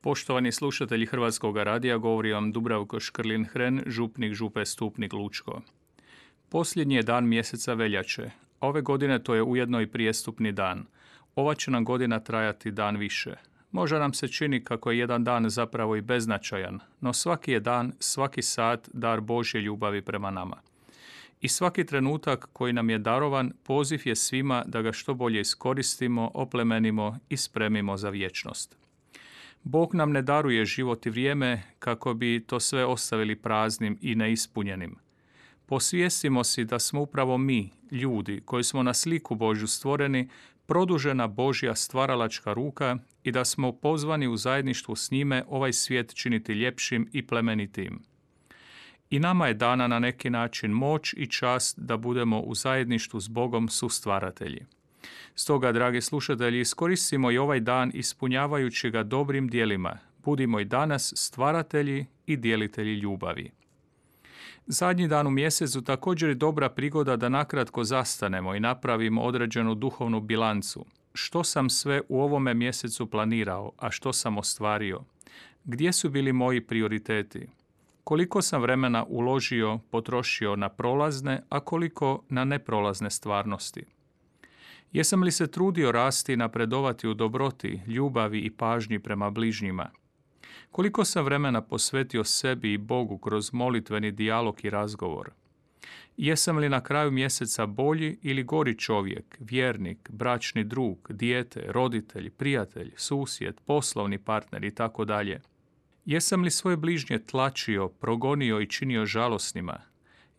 Poštovani slušatelji Hrvatskog radija, govori vam Dubravko Škrlin-Hren, župnik župe Stupnik Lučko. Posljednji je dan mjeseca veljače. Ove godine to je ujedno i prijestupni dan. Ova će nam godina trajati dan više. Možda nam se čini kako je jedan dan zapravo i beznačajan, no svaki je dan, svaki sat dar Božje ljubavi prema nama. I svaki trenutak koji nam je darovan poziv je svima da ga što bolje iskoristimo, oplemenimo i spremimo za vječnost. Bog nam ne daruje život i vrijeme kako bi to sve ostavili praznim i neispunjenim. Posvijestimo si da smo upravo mi, ljudi koji smo na sliku Božju stvoreni, produžena Božja stvaralačka ruka i da smo pozvani u zajedništvu s njime ovaj svijet činiti ljepšim i plemenitim. I nama je dana na neki način moć i čast da budemo u zajedništvu s Bogom sustvaratelji. Stoga, dragi slušatelji, iskoristimo i ovaj dan ispunjavajući ga dobrim dijelima. Budimo i danas stvaratelji i dijelitelji ljubavi. Zadnji dan u mjesecu također je dobra prigoda da nakratko zastanemo i napravimo određenu duhovnu bilancu. Što sam sve u ovome mjesecu planirao, a što sam ostvario? Gdje su bili moji prioriteti? Koliko sam vremena uložio, potrošio na prolazne, a koliko na neprolazne stvarnosti? Jesam li se trudio rasti i napredovati u dobroti, ljubavi i pažnji prema bližnjima? Koliko sam vremena posvetio sebi i Bogu kroz molitveni dijalog i razgovor? Jesam li na kraju mjeseca bolji ili gori čovjek, vjernik, bračni drug, dijete, roditelj, prijatelj, susjed, poslovni partner i tako dalje? Jesam li svoje bližnje tlačio, progonio i činio žalosnima?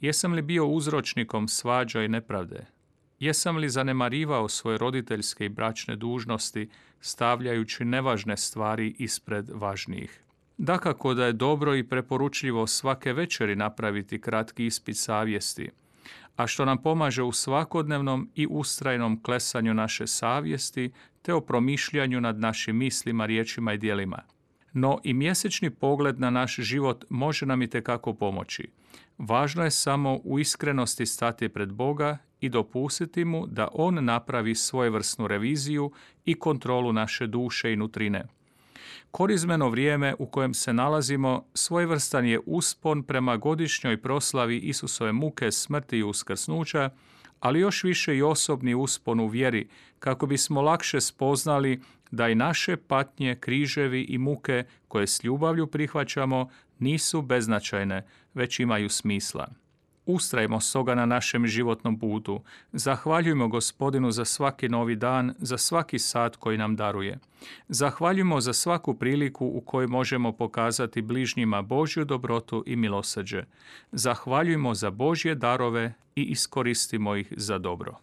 Jesam li bio uzročnikom svađa i nepravde? Jesam li zanemarivao svoje roditeljske i bračne dužnosti, stavljajući nevažne stvari ispred važnijih? Dakako da je dobro i preporučljivo svake večeri napraviti kratki ispit savjesti, a što nam pomaže u svakodnevnom i ustrajnom klesanju naše savjesti te o promišljanju nad našim mislima, riječima i dijelima. No i mjesečni pogled na naš život može nam i tekako pomoći. Važno je samo u iskrenosti stati pred Boga i dopustiti mu da on napravi svojevrsnu reviziju i kontrolu naše duše i nutrine. Korizmeno vrijeme u kojem se nalazimo svojevrstan je uspon prema godišnjoj proslavi Isusove muke, smrti i uskrsnuća, ali još više i osobni uspon u vjeri, kako bismo lakše spoznali da i naše patnje, križevi i muke koje s ljubavlju prihvaćamo nisu beznačajne, već imaju smisla. Ustrajmo stoga na našem životnom putu. Zahvaljujemo gospodinu za svaki novi dan, za svaki sat koji nam daruje. Zahvaljujemo za svaku priliku u kojoj možemo pokazati bližnjima Božju dobrotu i milosrđe. Zahvaljujemo za Božje darove i iskoristimo ih za dobro.